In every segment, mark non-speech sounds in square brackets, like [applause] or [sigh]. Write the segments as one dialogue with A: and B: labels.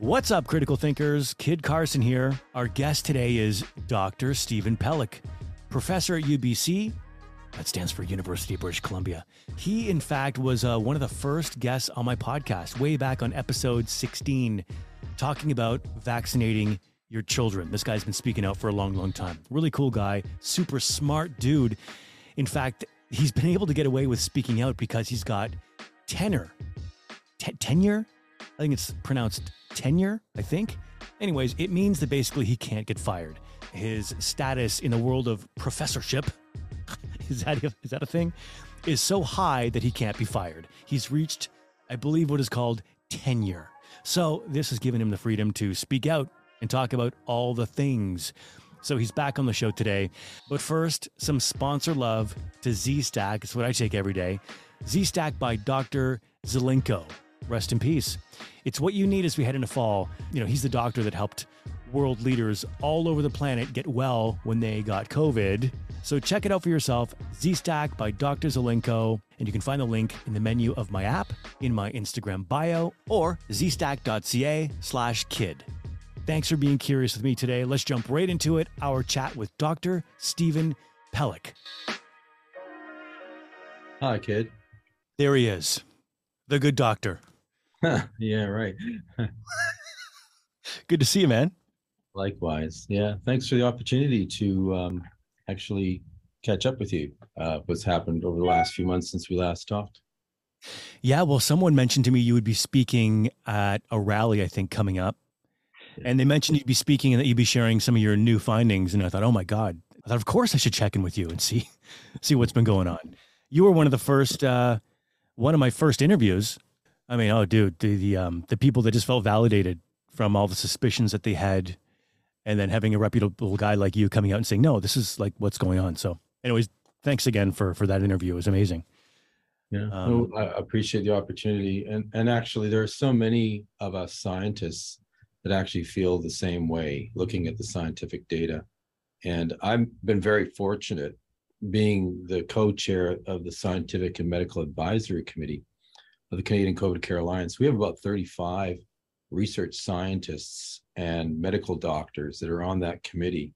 A: What's up, critical thinkers? Kid Carson here. Our guest today is Dr. Steven Pelech, professor at UBC. That stands for University of British Columbia. He, in fact, was uh, one of the first guests on my podcast way back on episode 16, talking about vaccinating your children. This guy's been speaking out for a long, long time. Really cool guy, super smart dude. In fact, he's been able to get away with speaking out because he's got tenure. T- tenure? I think it's pronounced tenure, I think. Anyways, it means that basically he can't get fired. His status in the world of professorship [laughs] is that is that a thing? Is so high that he can't be fired. He's reached, I believe, what is called tenure. So this has given him the freedom to speak out and talk about all the things. So he's back on the show today. But first, some sponsor love to Z Stack. It's what I take every day. Z Stack by Dr. Zelenko. Rest in peace. It's what you need as we head into fall. You know, he's the doctor that helped world leaders all over the planet get well when they got COVID. So check it out for yourself. Z Stack by Dr. Zelenko. And you can find the link in the menu of my app, in my Instagram bio, or zstack.ca slash kid. Thanks for being curious with me today. Let's jump right into it. Our chat with Dr. Steven Pelech.
B: Hi, kid.
A: There he is, the good doctor. [laughs]
B: yeah, right. [laughs]
A: good to see you, man.
B: Likewise. Yeah. Thanks for the opportunity to um, actually catch up with you. Uh, what's happened over the last few months since we last talked?
A: Yeah. Well, someone mentioned to me you would be speaking at a rally, I think, coming up. And they mentioned you'd be speaking and that you'd be sharing some of your new findings. And I thought, oh my God. I thought, of course I should check in with you and see [laughs] see what's been going on. You were one of the first uh, one of my first interviews. I mean, oh dude, the the um the people that just felt validated from all the suspicions that they had and then having a reputable guy like you coming out and saying, "No, this is like what's going on." So, anyways, thanks again for for that interview. It was amazing.
B: Yeah, um, I appreciate the opportunity, and and actually, there are so many of us scientists that actually feel the same way, looking at the scientific data. And I've been very fortunate, being the co-chair of the Scientific and Medical Advisory Committee of the Canadian COVID Care Alliance. We have about 35 research scientists and medical doctors that are on that committee.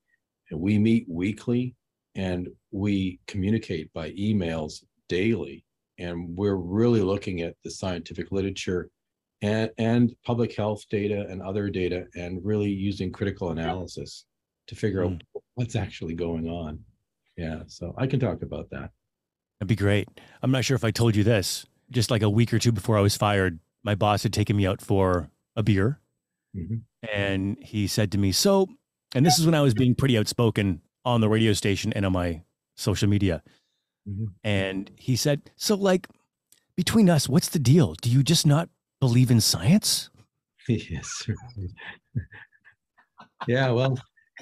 B: And we meet weekly and we communicate by emails daily. And we're really looking at the scientific literature and, and public health data and other data and really using critical analysis to figure mm. out what's actually going on. Yeah, so I can talk about that.
A: That'd be great. I'm not sure if I told you this. Just like a week or two before I was fired, my boss had taken me out for a beer Mm-hmm. And he said to me, So, and this is when I was being pretty outspoken on the radio station and on my social media. Mm-hmm. And he said, So, like, between us, what's the deal? Do you just not believe in science? [laughs]
B: yes. [laughs] yeah, well,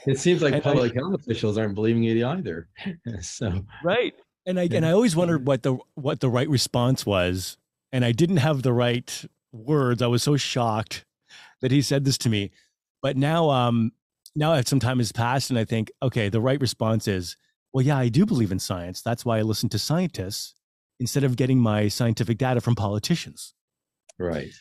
B: it seems like and public I, health officials aren't believing it either. [laughs] so,
A: right. And I, yeah. and I always wondered what the, what the right response was. And I didn't have the right words. I was so shocked that he said this to me. But now, um, now some time has passed, and I think, okay, the right response is, well, yeah, I do believe in science. That's why I listen to scientists instead of getting my scientific data from politicians.
B: Right.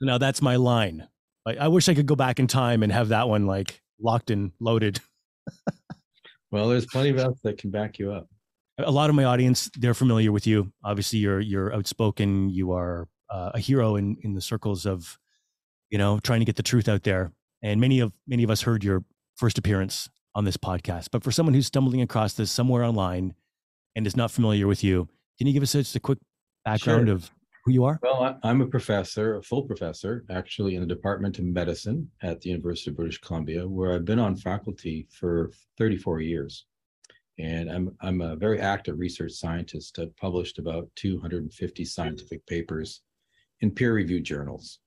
A: Now that's my line. I, I wish I could go back in time and have that one like locked and loaded. [laughs]
B: well, there's plenty of us that can back you up.
A: A lot of my audience, they're familiar with you. Obviously, you're you're outspoken. You are uh, a hero in in the circles of you know, trying to get the truth out there. And many of many of us heard your first appearance on this podcast. But for someone who's stumbling across this somewhere online and is not familiar with you, can you give us just a quick background sure. of who you are?
B: Well, I'm a professor, a full professor, actually in the Department of Medicine at the University of British Columbia, where I've been on faculty for 34 years. And I'm, I'm a very active research scientist. I've published about 250 scientific papers in peer reviewed journals.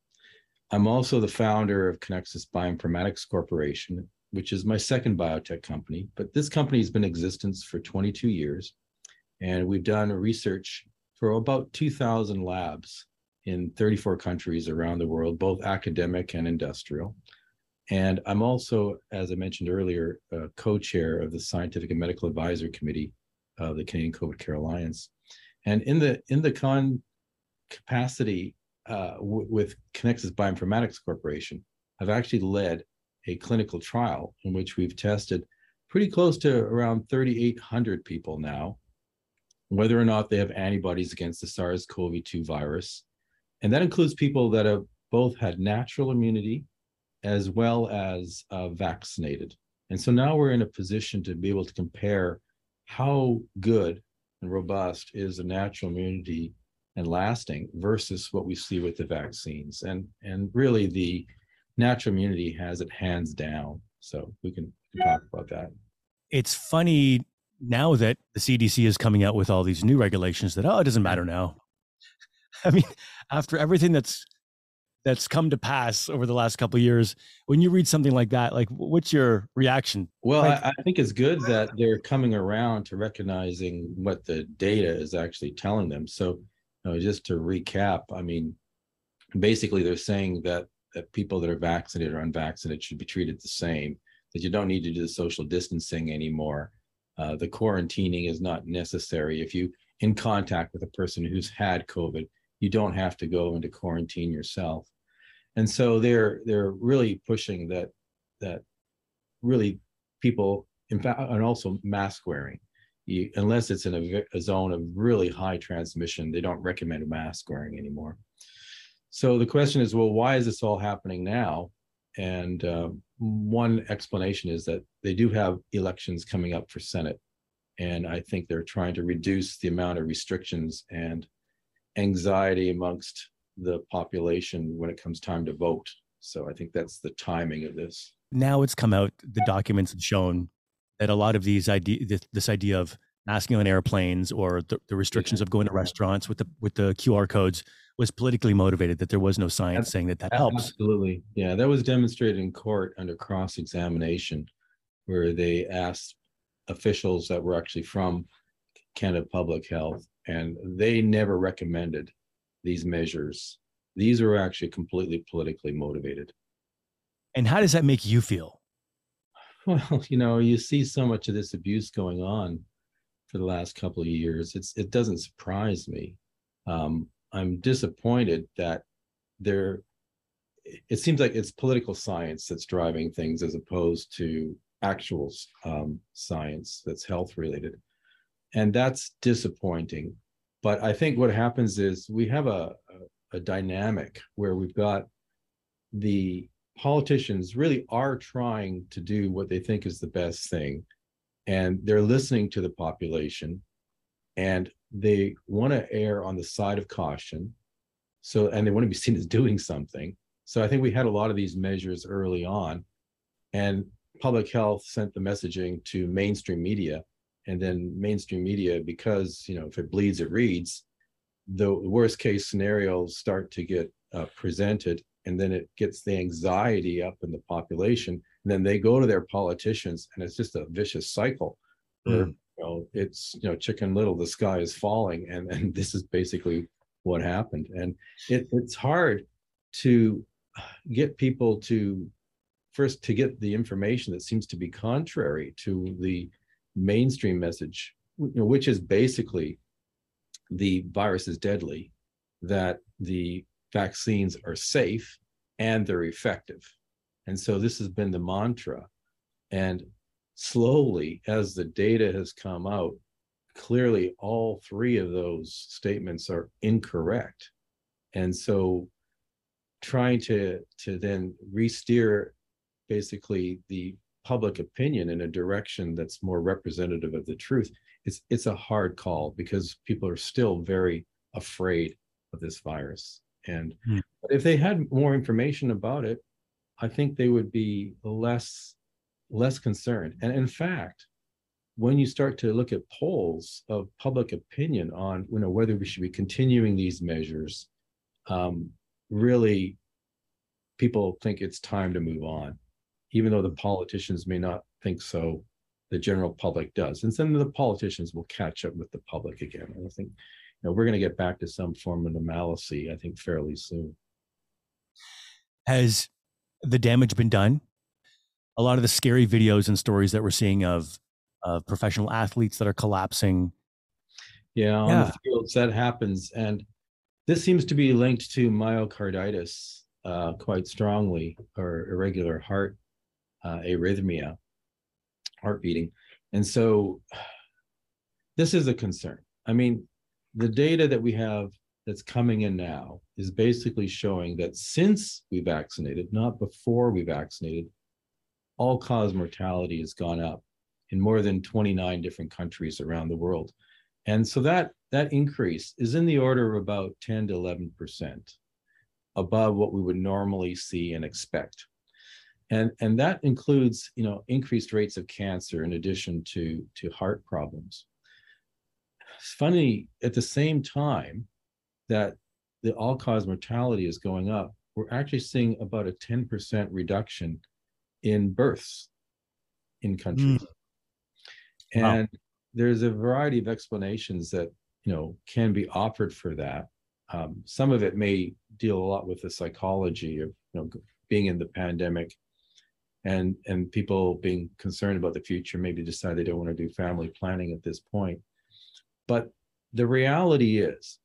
B: I'm also the founder of Kinexus Bioinformatics Corporation, which is my second biotech company. But this company has been in existence for 22 years, and we've done research for about 2,000 labs in 34 countries around the world, both academic and industrial. And I'm also, as I mentioned earlier, co-chair of the Scientific and Medical Advisory Committee of the Canadian COVID Care Alliance. And in the in the con capacity uh, with Kinexus Bioinformatics Corporation, I've actually led a clinical trial in which we've tested pretty close to around 3,800 people now, whether or not they have antibodies against the SARS CoV 2 virus. And that includes people that have both had natural immunity as well as uh, vaccinated. And so now we're in a position to be able to compare how good and robust is the natural immunity and lasting versus what we see with the vaccines. And and really the natural immunity has it hands down. So we can, we can talk about that.
A: It's funny now that the CDC is coming out with all these new regulations that oh it doesn't matter now. [laughs] I mean, after everything that's that's come to pass over the last couple of years, when you read something like that, like what's your reaction?
B: Well,
A: like,
B: I, I think it's good that they're coming around to recognizing what the data is actually telling them. So, you know, just to recap, I mean, basically they're saying that that people that are vaccinated or unvaccinated should be treated the same. That you don't need to do the social distancing anymore. Uh, the quarantining is not necessary if you in contact with a person who's had COVID. You don't have to go into quarantine yourself and so they're they're really pushing that that really people in fact and also mask wearing. You, unless it's in a, a, zone of really high transmission they don't recommend mask wearing anymore. So the question is well why is this all happening now? And uh, one explanation is that they do have elections coming up for senate and i think they're trying to reduce the amount of restrictions and anxiety amongst the population when it comes time to vote. So I think that's the timing of this.
A: Now it's come out, the documents have shown that a lot of these idea, this idea of masking on airplanes or the, the restrictions yeah. of going to restaurants with the with the QR codes was politically motivated. That there was no science saying that that helps.
B: Absolutely, yeah, that was demonstrated in court under cross examination, where they asked officials that were actually from Canada Public Health, and they never recommended these measures. These are actually completely politically motivated.
A: And how does that make you feel?
B: Well, you know, you see so much of this abuse going on for the last couple of years. It's it doesn't surprise me. Um, I'm disappointed that there. It seems like it's political science that's driving things as opposed to actual um, science that's health related, and that's disappointing but I think what happens is we have a, a, a dynamic where we've got the politicians really are trying to do what they think is the best thing and they're listening to the population and they want to err on the side of caution so and they want to be [laughs] seen as doing something. So i think we had a lot of these measures early on and public health sent the messaging to mainstream media and then mainstream media because you know if it bleeds it reads the worst case scenarios start to get uh, presented and then it gets the anxiety up in the population and then they go to their politicians and it's just a vicious cycle where mm. you know it's you know chicken little the sky is falling and and this is basically what happened and it, it's hard to get people to first to get the information that seems to be contrary to the mainstream message, you know, which is basically the virus is deadly, that the vaccines are safe and they're effective. And so this has been the mantra. And slowly, as the data has come out, clearly all three of those statements are incorrect. And so trying to to then re-steer basically the public opinion in a direction that's more representative of the truth it's it's a hard call because people are still very afraid of this virus. And mm. if they had more information about it i think they would be less less concerned. And in fact when you start to look at polls of public opinion on you know whether we should be continuing these measures um, really people think it's time to move on even though the politicians may not think so, the general public does. And then the politicians will catch up with the public again. And I think you know, we're going to get back to some form of normalcy, I think, fairly soon.
A: Has the damage been done? A lot of the scary videos and stories that we're seeing of, of professional athletes that are collapsing.
B: Yeah, on yeah. the fields that happens. And this seems to be linked to myocarditis uh, quite strongly or irregular heart uh, arrhythmia, heart beating. And so [sighs] this is a concern. I mean, the data that we have that's coming in now is basically showing that since we vaccinated, not before we vaccinated, all cause mortality has gone up in more than 29 different countries around the world. And so that that increase is in the order of about 10 to 11 percent above what we would normally see and expect. And, and that includes, you know, increased rates of cancer in addition to, to heart problems. It's funny, at the same time that the all-cause mortality is going up, we're actually seeing about a 10% reduction in births in countries. Mm. And wow. there's a variety of explanations that you know can be offered for that. Um, some of it may deal a lot with the psychology of you know being in the pandemic and and people being concerned about the future maybe decide they don't want to do family planning at this point. But the reality is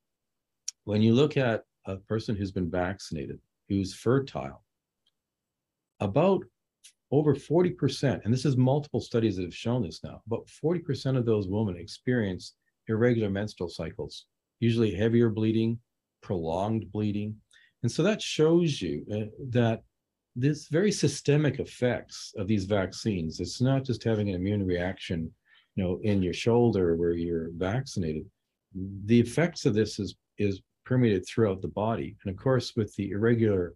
B: when you look at a person who's been vaccinated who's fertile about over 40% and this is multiple studies that have shown this now about 40% of those women experience irregular menstrual cycles usually heavier bleeding prolonged bleeding. And so that shows you uh, that this very systemic effects of these vaccines. It's not just having an immune reaction, you know, in your shoulder where you're vaccinated. The effects of this is is permeated throughout the body, and of course, with the irregular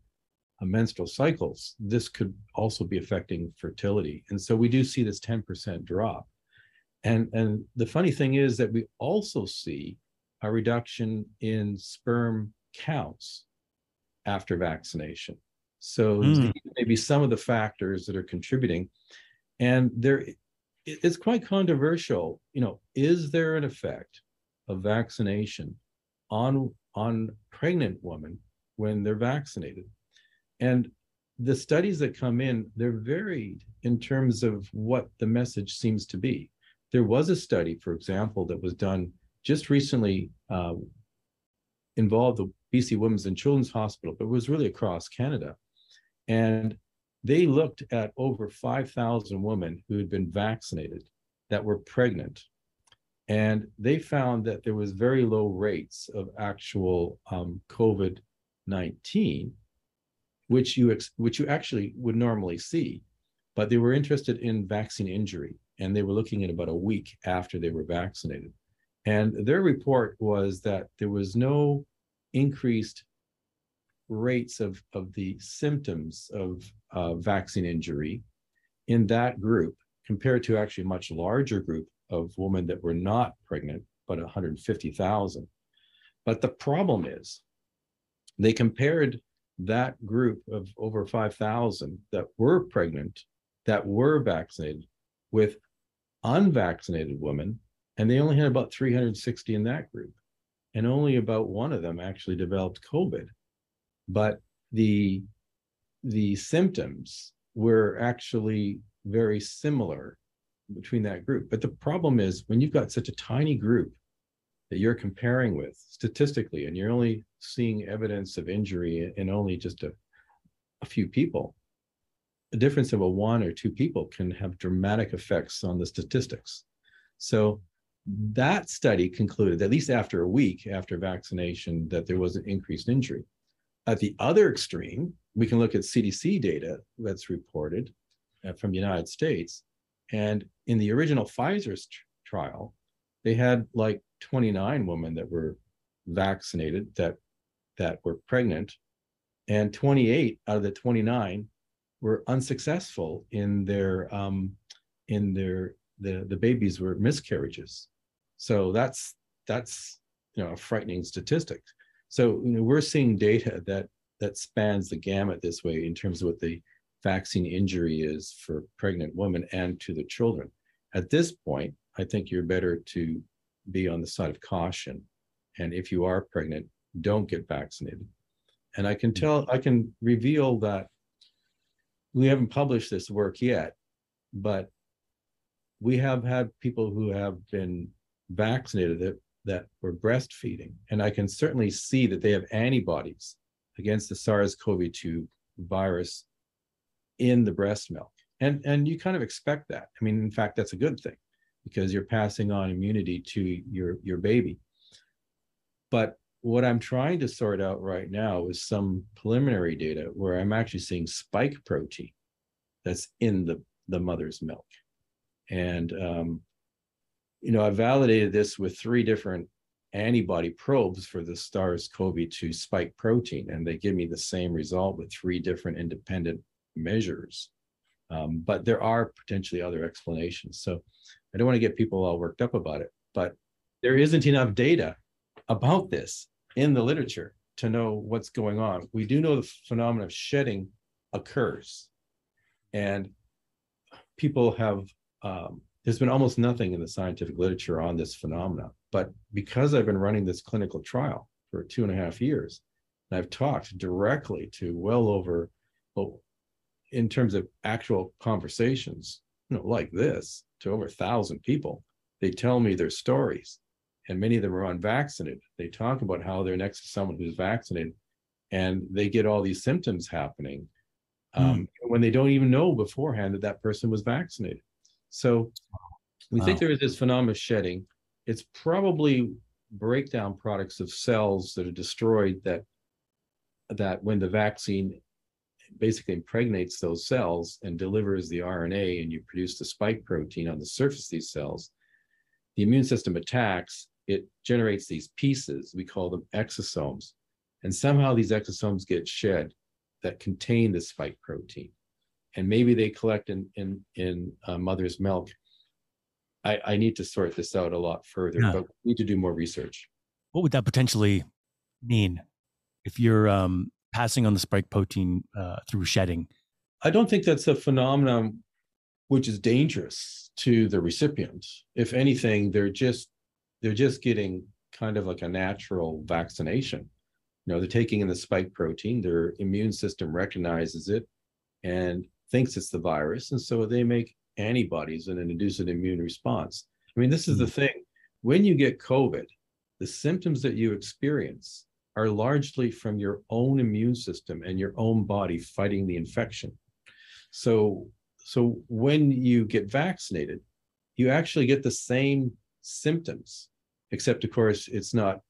B: uh, menstrual cycles, this could also be affecting fertility. And so we do see this 10% drop. And and the funny thing is that we also see a reduction in sperm counts after vaccination. So mm. maybe some of the factors that are contributing. And there it's quite controversial. You know, is there an effect of vaccination on on pregnant women when they're vaccinated? And the studies that come in, they're varied in terms of what the message seems to be. There was a study, for example, that was done just recently, uh, involved the BC Women's and Children's Hospital, but it was really across Canada. And they looked at over 5,000 women who had been vaccinated that were pregnant. And they found that there was very low rates of actual um, COVID 19, which you, ex- which you actually would normally see. But they were interested in vaccine injury, and they were looking at about a week after they were vaccinated. And their report was that there was no increased rates of, of the symptoms of uh, vaccine injury in that group compared to actually a much larger group of women that were not pregnant, but 150,000. But the problem is they compared that group of over 5,000 that were pregnant, that were vaccinated, with unvaccinated women, and they only had about 360 in that group. And only about one of them actually developed COVID but the the symptoms were actually very similar between that group. But the problem is when you've got such a tiny group that you're comparing with statistically, and you're only seeing evidence of injury in only just a, a few people, a difference of a one or two people can have dramatic effects on the statistics. So that study concluded, at least after a week after vaccination, that there was an increased injury. At the other extreme, we can look at CDC data that's reported uh, from the United States. And in the original Pfizer's tr- trial, they had like 29 women that were vaccinated that that were pregnant, and 28 out of the 29 were unsuccessful in their um, in their the the babies were miscarriages. So that's that's you know a frightening statistic. So you know, we're seeing data that that spans the gamut this way in terms of what the vaccine injury is for pregnant women and to the children. At this point, I think you're better to be on the side of caution. And if you are pregnant, don't get vaccinated. And I can mm. tell, I can reveal that we haven't published this work yet, but we have had people who have been vaccinated that that were breastfeeding. And I can certainly see that they have antibodies against the SARS-CoV-2 virus in the breast milk. And, and you kind of expect that. I mean, in fact, that's a good thing because you're passing on immunity to your, your baby. But what I'm trying to sort out right now is some preliminary data where I'm actually seeing spike protein that's in the, the mother's milk. And, um, you know, I validated this with three different antibody probes for the SARS-CoV-2 spike protein, and they give me the same result with three different independent measures. Um, but there are potentially other explanations. So I don't want to get people all worked up about it, but there isn't enough data about this in the literature to know what's going on. We do know the phenomenon of shedding occurs, and people have um, there's been almost nothing in the scientific literature on this phenomenon. But because I've been running this clinical trial for two and a half years, and I've talked directly to well over, well, in terms of actual conversations, you know, like this, to over a thousand people, they tell me their stories. And many of them are unvaccinated. They talk about how they're next to someone who's vaccinated and they get all these symptoms happening um, mm. when they don't even know beforehand that that person was vaccinated. So we wow. think there is this phenomenon of shedding. It's probably breakdown products of cells that are destroyed that that when the vaccine basically impregnates those cells and delivers the RNA and you produce the spike protein on the surface of these cells, the immune system attacks, it generates these pieces, we call them exosomes. And somehow these exosomes get shed that contain the spike protein and maybe they collect in in in uh, mother's milk. I, I need to sort this out a lot further, yeah. but we need to do more research.
A: What would that potentially mean if you're um, passing on the spike protein uh, through shedding?
B: I don't think that's a phenomenon which is dangerous to the recipient. If anything, they're just they're just getting kind of like a natural vaccination. You know, they're taking in the spike protein, their immune system recognizes it and thinks it's the virus, and so they make antibodies and induce an immune response. I mean, this is the hmm. thing. When you get COVID, the symptoms that you experience are largely from your own immune system and your own body fighting the infection. So, so when you get vaccinated, you actually get the same symptoms, except of course it's not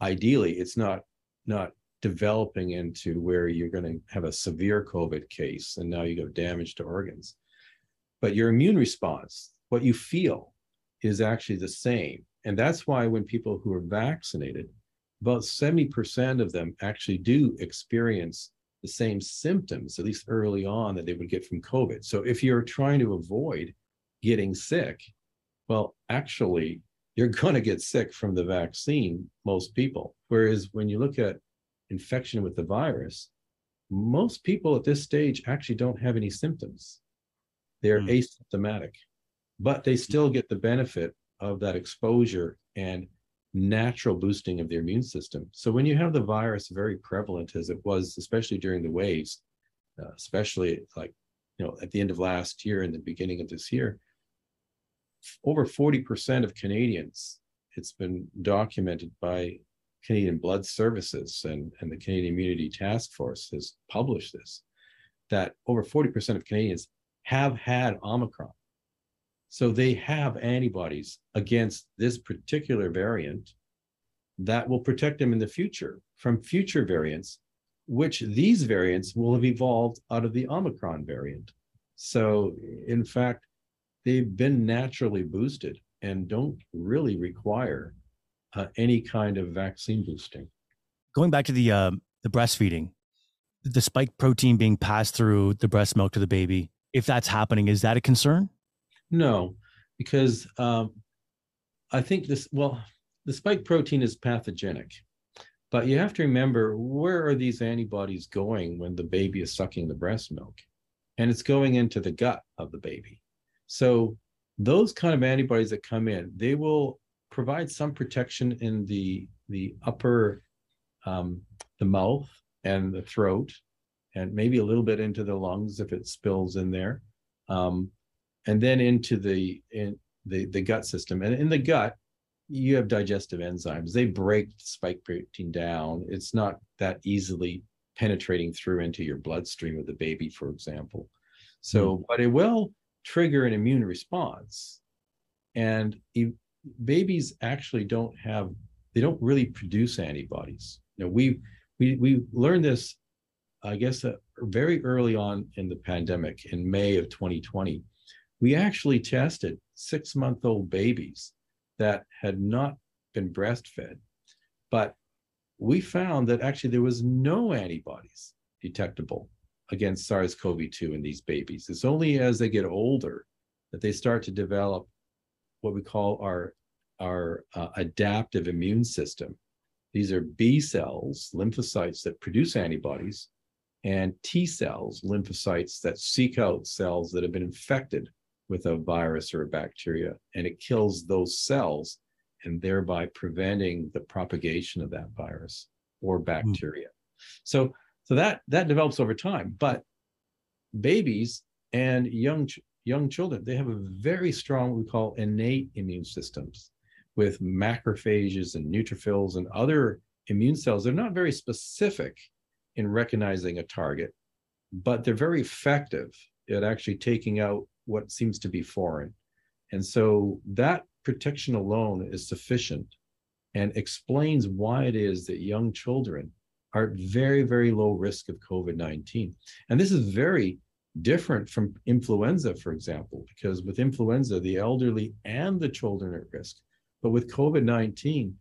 B: ideally it's not not developing into where you're going to have a severe COVID case and now you have damage to organs. But your immune response, what you feel, is actually the same. And that's why when people who are vaccinated, about 70% of them actually do experience the same symptoms, at least early on, that they would get from COVID. So if you're trying to avoid getting sick, well, actually, you're going to get sick from the vaccine, most people. Whereas when you look at infection with the virus, most people at this stage actually don't have any symptoms. They're mm. asymptomatic, but they still get the benefit of that exposure and natural boosting of their immune system. So when you have the virus very prevalent as it was, especially during the waves, uh, especially like you know at the end of last year and the beginning of this year, over 40% of Canadians, it's been documented by Canadian Blood Services and, and the Canadian Immunity Task Force has published this, that over 40% of Canadians have had Omicron. So they have antibodies against this particular variant that will protect them in the future from future variants, which these variants will have evolved out of the Omicron variant. So, in fact, they've been naturally boosted and don't really require uh, any kind of vaccine boosting.
A: Going back to the uh, the breastfeeding, the spike protein being passed through the breast milk to the baby, if that's happening, is that a concern?
B: No, because um, I think this. Well, the spike protein is pathogenic, but you have to remember where are these antibodies going when the baby is sucking the breast milk, and it's going into the gut of the baby. So those kind of antibodies that come in, they will provide some protection in the the upper um, the mouth and the throat and maybe a little bit into the lungs if it spills in there um, and then into the in the the gut system and in the gut you have digestive enzymes. They break spike protein down. It's not that easily penetrating through into your bloodstream of the baby, for example. So, mm. but it will trigger an immune response. And babies actually don't have, they don't really produce antibodies. You know, we we we learned this, I guess, uh, very early on in the pandemic in May of 2020. We actually tested six month old babies that had not been breastfed, but we found that actually there was no antibodies detectable against SARS-CoV-2 in these babies. It's only as they get older that they start to develop what we call our our uh, adaptive immune system. These are B cells, lymphocytes that produce antibodies, and T cells, lymphocytes that seek out cells that have been infected with a virus or a bacteria, and it kills those cells and thereby preventing the propagation of that virus or hmm. bacteria. Mm. So, so that that develops over time. But babies and young young children, they have a very strong what we call innate immune systems with macrophages and neutrophils and other immune cells. They're not very specific in recognizing a target, but they're very effective at actually taking out what seems to be foreign. And so that protection alone is sufficient and explains why it is that young children are at very, very low risk of COVID 19. And this is very different from influenza, for example, because with influenza, the elderly and the children are at risk. But with COVID 19,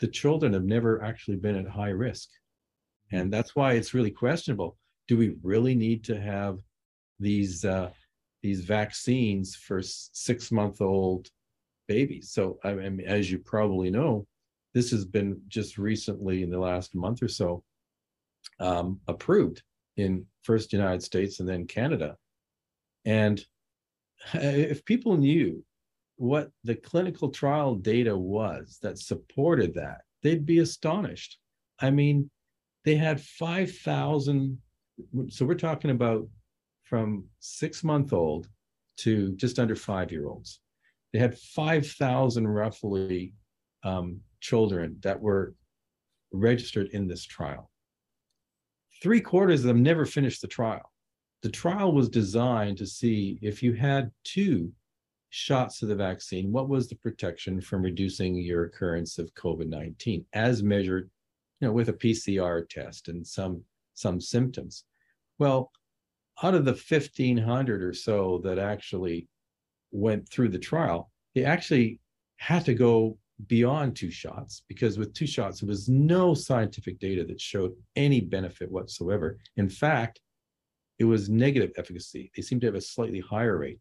B: the children have never actually been at high risk. And that's why it's really questionable. Do we really need to have these uh, these vaccines for six month old babies. So, I mean, as you probably know, this has been just recently in the last month or so um, approved in first United States and then Canada. And [laughs] if people knew what the clinical trial data was that supported that, they'd be astonished. I mean, they had 5,000. So we're talking about from six month old to just under five year olds. They had 5,000 roughly um, children that were registered in this trial. Three quarters of them never finished the trial. The trial was designed to see if you had two shots of the vaccine, what was the protection from reducing your occurrence of COVID 19 as measured you know, with a PCR test and some, some symptoms? Well, out of the 1500 or so that actually went through the trial, they actually had to go beyond two shots because with two shots, there was no scientific data that showed any benefit whatsoever. In fact, it was negative efficacy. They seemed to have a slightly higher rate.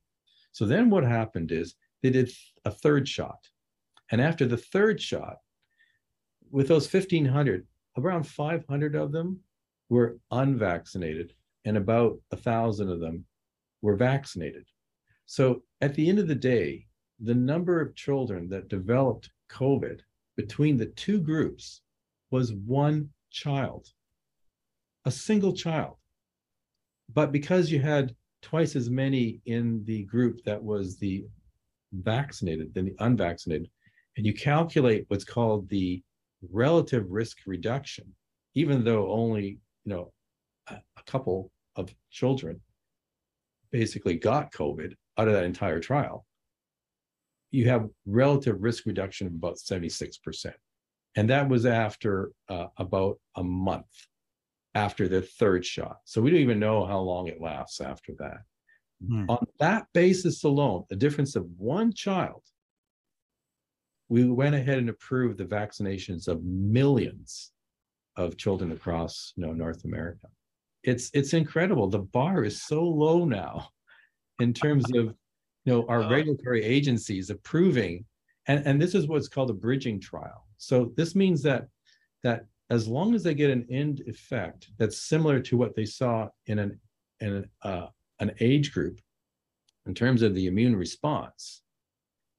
B: So then what happened is they did a third shot. And after the third shot, with those 1,500, around 500 of them were unvaccinated and about a thousand of them were vaccinated. So at the end of the day, the number of children that developed COVID between the two groups was one child, a single child. But because you had twice as many in the group that was the vaccinated than the unvaccinated, and you calculate what's called the relative risk reduction, even though only you know a couple of children basically got COVID out of that entire trial, you have relative risk reduction of about 76%. And that was after uh, about a month after the third shot. So we don't even know how long it lasts after that. Hmm. On that basis alone, a difference of one child, we went ahead and approved the vaccinations of millions of children across you know, North America it's it's incredible. The bar is so low now in terms of you know our regulatory agencies approving and, and this is what's called a bridging trial. So this means that that as long as they get an end effect that's similar to what they saw in an in an, uh, an age group in terms of the immune response,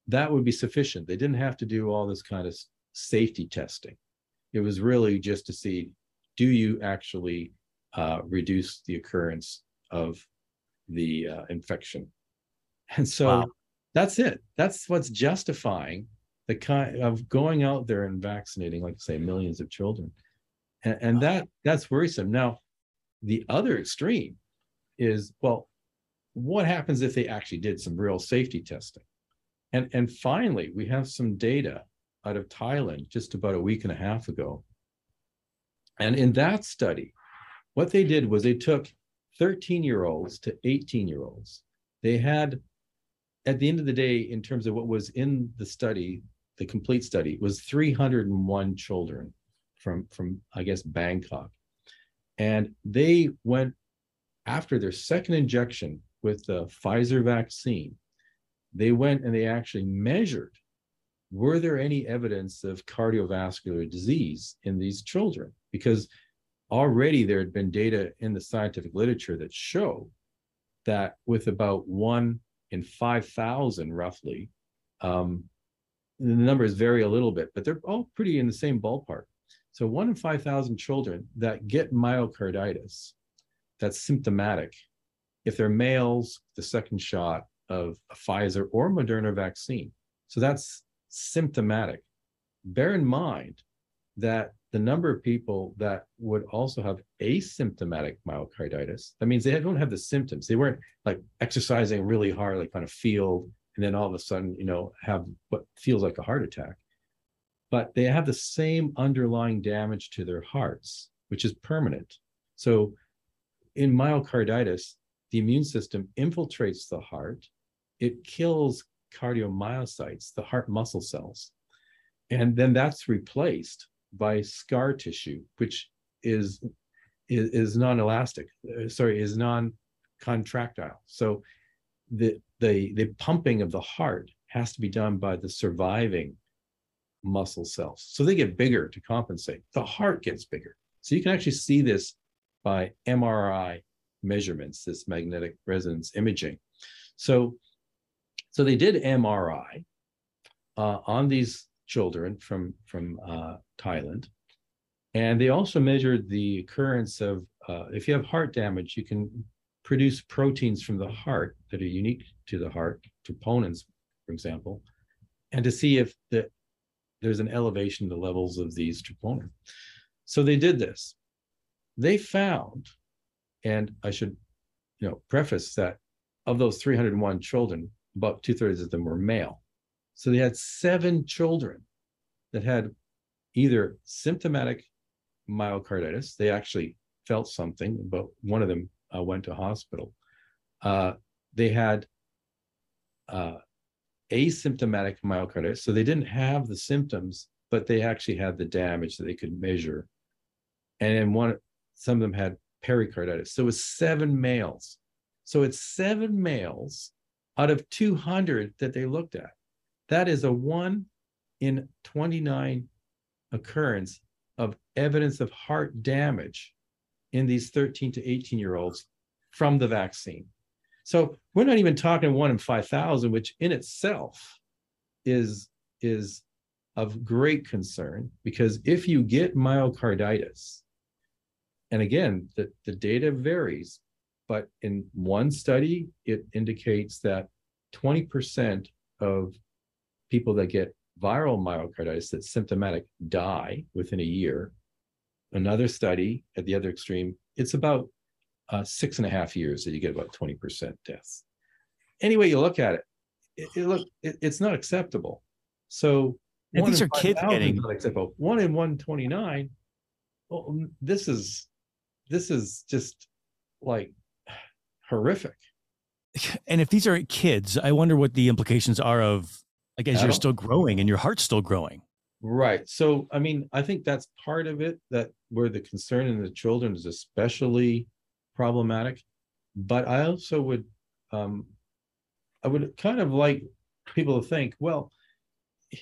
B: that would be sufficient. They didn't have to do all this kind of safety testing. It was really just to see do you actually uh, reduce the occurrence of the uh, infection. And so wow. that's it. That's what's justifying the kind of going out there and vaccinating, like say, millions of children, and, and that that's worrisome. Now, the other extreme is well, what happens if they actually did some real safety testing? And and finally, we have some data out of Thailand just about a week and a half ago. And in that study, what they did was they took 13 year olds to 18 year olds. They had, at the end of the day, in terms of what was in the study, the complete study was 301 children from, from I guess, Bangkok. And they went after their second injection with the Pfizer vaccine, they went and they actually measured were there any evidence of cardiovascular disease in these children? Because already there had been data in the scientific literature that show that with about one in 5,000 roughly, um, the numbers vary a little bit, but they're all pretty in the same ballpark. So one in 5,000 children that get myocarditis, that's symptomatic. If they're males, the second shot of a Pfizer or Moderna vaccine. So that's symptomatic. Bear in mind that the number of people that would also have asymptomatic myocarditis, that means they don't have the symptoms. They weren't like exercising really hard, like on a field, and then all of a sudden, you know, have what feels like a heart attack. But they have the same underlying damage to their hearts, which is permanent. So in myocarditis, the immune system infiltrates the heart, it kills cardiomyocytes, the heart muscle cells. And then that's replaced by scar tissue, which is is, is non-elastic, uh, sorry, is non-contractile. So the, the the pumping of the heart has to be done by the surviving muscle cells. So they get bigger to compensate. The heart gets bigger. So you can actually see this by MRI measurements, this magnetic resonance imaging. So so they did MRI uh, on these children from from uh, Thailand, and they also measured the occurrence of uh, if you have heart damage, you can produce proteins from the heart that are unique to the heart, troponins, for example, and to see if the, there's an elevation in the levels of these troponin. So they did this. They found, and I should, you know, preface that of those 301 children, about two thirds of them were male. So they had seven children that had either symptomatic myocarditis, they actually felt something, but one of them uh, went to hospital. Uh, they had uh, asymptomatic myocarditis, so they didn't have the symptoms, but they actually had the damage that they could measure. And then one, some of them had pericarditis. So it was seven males. So it's seven males out of 200 that they looked at. That is a one in 29 occurrence of evidence of heart damage in these 13 to 18 year olds from the vaccine. So we're not even talking one in 5,000, which in itself is, is of great concern because if you get myocarditis, and again, the, the data varies, but in one study, it indicates that 20% of people that get viral myocarditis that's symptomatic die within a year. Another study at the other extreme, it's about uh, six and a half years that you get about 20% deaths. Anyway, you look at it, it, it look it, it's not acceptable. So
A: and these are kids getting
B: not acceptable. One in 129. Well, this is this is just like [sighs] horrific. [laughs]
A: And if these are kids, I wonder what the implications are of, I guess you're still growing and your heart's still growing.
B: Right. So, I mean, I think that's part of it that where the concern in the children is especially problematic. But I also would, um, I would kind of like people to think, well, [sighs]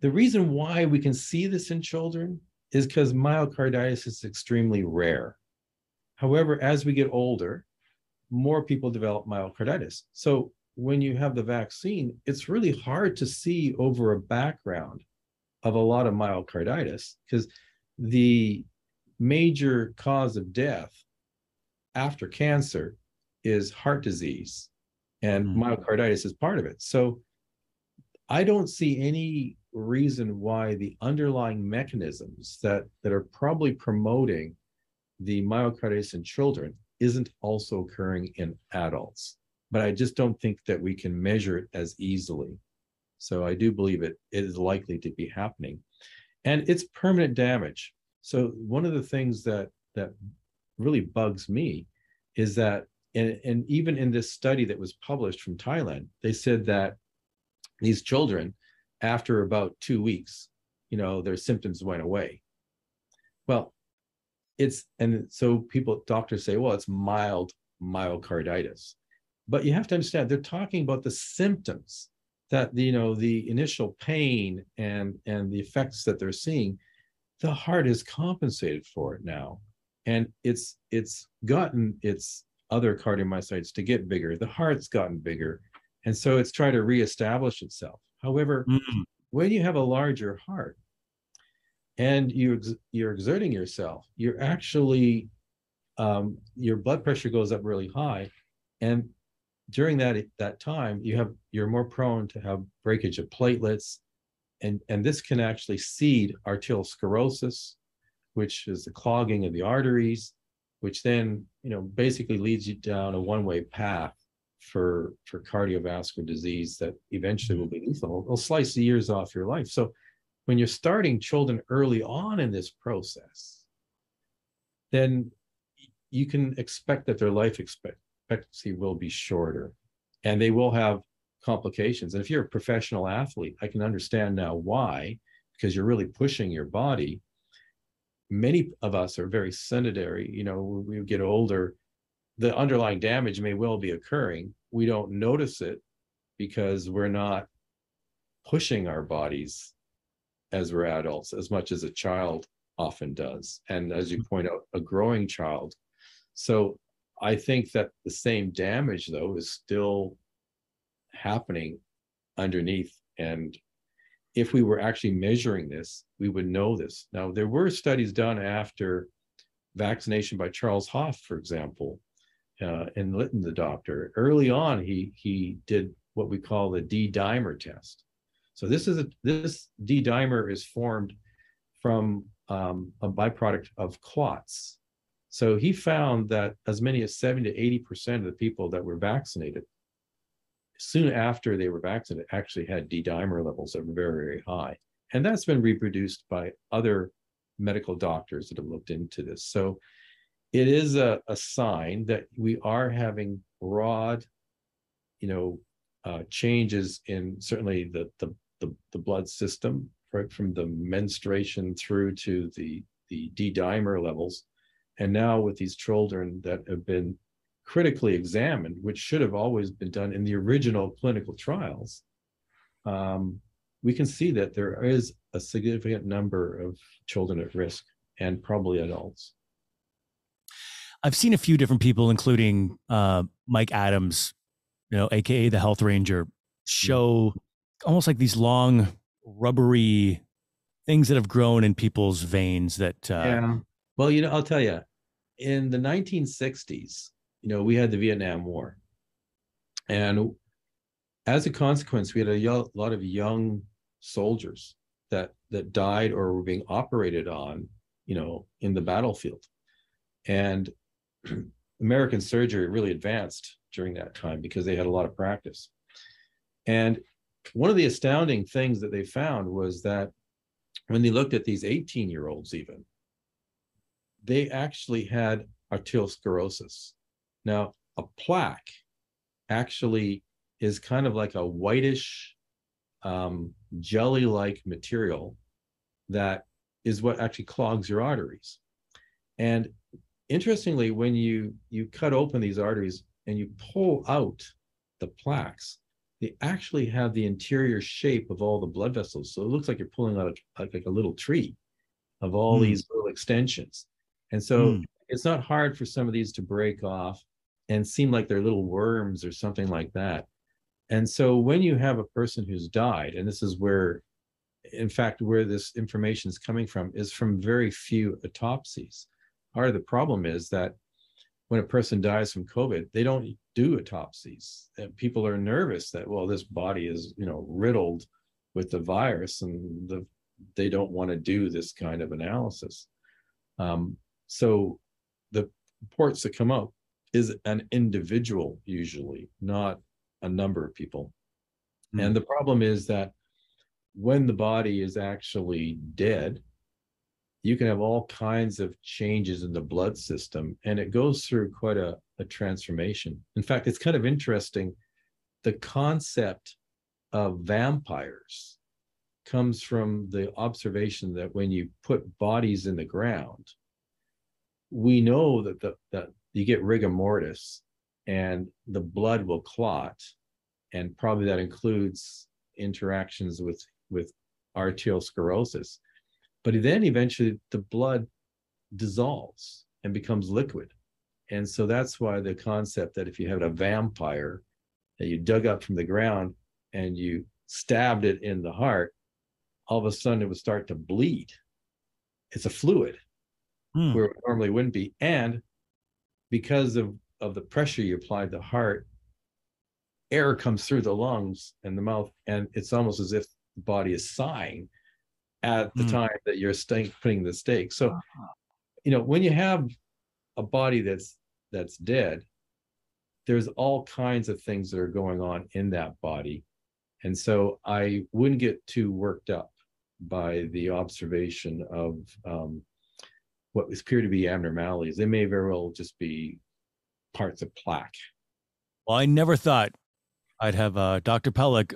B: the reason why we can see this in children is because myocarditis is extremely rare. However, as we get older, more people develop myocarditis. So when you have the vaccine, it's really hard to see over a background of a lot of myocarditis because the major cause of death after cancer is heart disease and mm. myocarditis is part of it. So I don't see any reason why the underlying mechanisms that that are probably promoting the myocarditis in children isn't also occurring in adults. But I just don't think that we can measure it as easily. So I do believe it, it is likely to be happening. And it's permanent damage. So one of the things that that really bugs me is that and, and even in this study that was published from Thailand, they said that these children, after about two weeks, you know, their symptoms went away. Well, it's and so people doctors say well it's mild myocarditis but you have to understand they're talking about the symptoms that you know the initial pain and and the effects that they're seeing. The heart is compensated for it now. And it's it's gotten its other cardiomyocytes to get bigger. The heart's gotten bigger. And so it's trying to reestablish itself. However mm-hmm. when you have a larger heart and you ex- you're exerting yourself, you're actually um, your blood pressure goes up really high, and during that that time you have you're more prone to have breakage of platelets, and and this can actually seed arteriosclerosis, which is the clogging of the arteries, which then you know basically leads you down a one way path for for cardiovascular disease that eventually will be lethal. It'll slice the years off your life. So when you're starting children early on in this process, then you can expect that their life expectancy will be shorter and they will have complications. And if you're a professional athlete, I can understand now why, because you're really pushing your body. Many of us are very sedentary. You know, we get older, the underlying damage may well be occurring. We don't notice it because we're not pushing our bodies as we're adults as much as a child often does. And as you mm-hmm. point out, a growing child. So I think that the same damage, though, is still happening underneath. And if we were actually measuring this, we would know this. Now, there were studies done after vaccination by Charles Hoffe, for example, uh, in Lytton, the doctor. Early on, he he did what we call the D dimer test. So this is a this D dimer is formed from um, a byproduct of clots. So he found that as many as 70 to 80 percent of the people that were vaccinated, soon after they were vaccinated, actually had D dimer levels that were very, very high. And that's been reproduced by other medical doctors that have looked into this. So it is a, a sign that we are having broad, you know, uh, changes in certainly the, the the, the blood system, right from the menstruation through to the, the D-dimer levels. And now with these children that have been critically examined, which should have always been done in the original clinical trials, um, we can see that there is a significant number of children at risk and probably adults.
A: I've seen a few different people, including uh, Mike Adams, you know, aka the Health Ranger, show almost like these long rubbery things that have grown in people's veins that uh,
B: yeah well you know i'll tell you in the 1960s you know we had the vietnam war. And as a consequence we had a lot of young soldiers that that died or were being operated on you know in the battlefield. And [clears throat] american surgery really advanced during that time because they had a lot of practice. And one of the astounding things that they found was that when they looked at these 18 year olds, even, they actually had arteriosclerosis. Now, a plaque actually is kind of like a whitish, um, jelly like material that is what actually clogs your arteries. And interestingly, when you you cut open these arteries and you pull out the plaques, they actually have the interior shape of all the blood vessels. So it looks like you're pulling out a, like, a little tree of all mm. these little extensions. And so mm. it's not hard for some of these to break off and seem like they're little worms or something like that. And so when you have a person who's died, and this is where, in fact, where this information is coming from, is from very few autopsies. Part of the problem is that when a person dies from COVID, they don't do autopsies. And people are nervous that, well, this body is, you know, riddled with the virus, and the they don't want to do this kind of analysis. Um, so the reports that come out is an individual usually, not a number of people. Mm. And the problem is that when the body is actually dead, you can have all kinds of changes in the blood system, and it goes through quite a, a transformation. In fact, it's kind of interesting. The concept of vampires comes from the observation that when you put bodies in the ground, we know that the, that you get rigor mortis and the blood will clot and probably that includes interactions with with arteriosclerosis. But then eventually the blood dissolves and becomes liquid. And so that's why the concept that if you had a vampire that you dug up from the ground and you stabbed it in the heart all of a sudden it would start to bleed. It's a fluid hmm. where it normally wouldn't be and because of of the pressure you apply to the heart air comes through the lungs and the mouth and it's almost as if the body is sighing at the mm. time that you're staying, putting the stake so uh-huh. you know when you have a body that's that's dead there's all kinds of things that are going on in that body and so i wouldn't get too worked up by the observation of um, what appear to be abnormalities they may very well just be parts of plaque
A: well i never thought I'd have uh, Dr. Pelech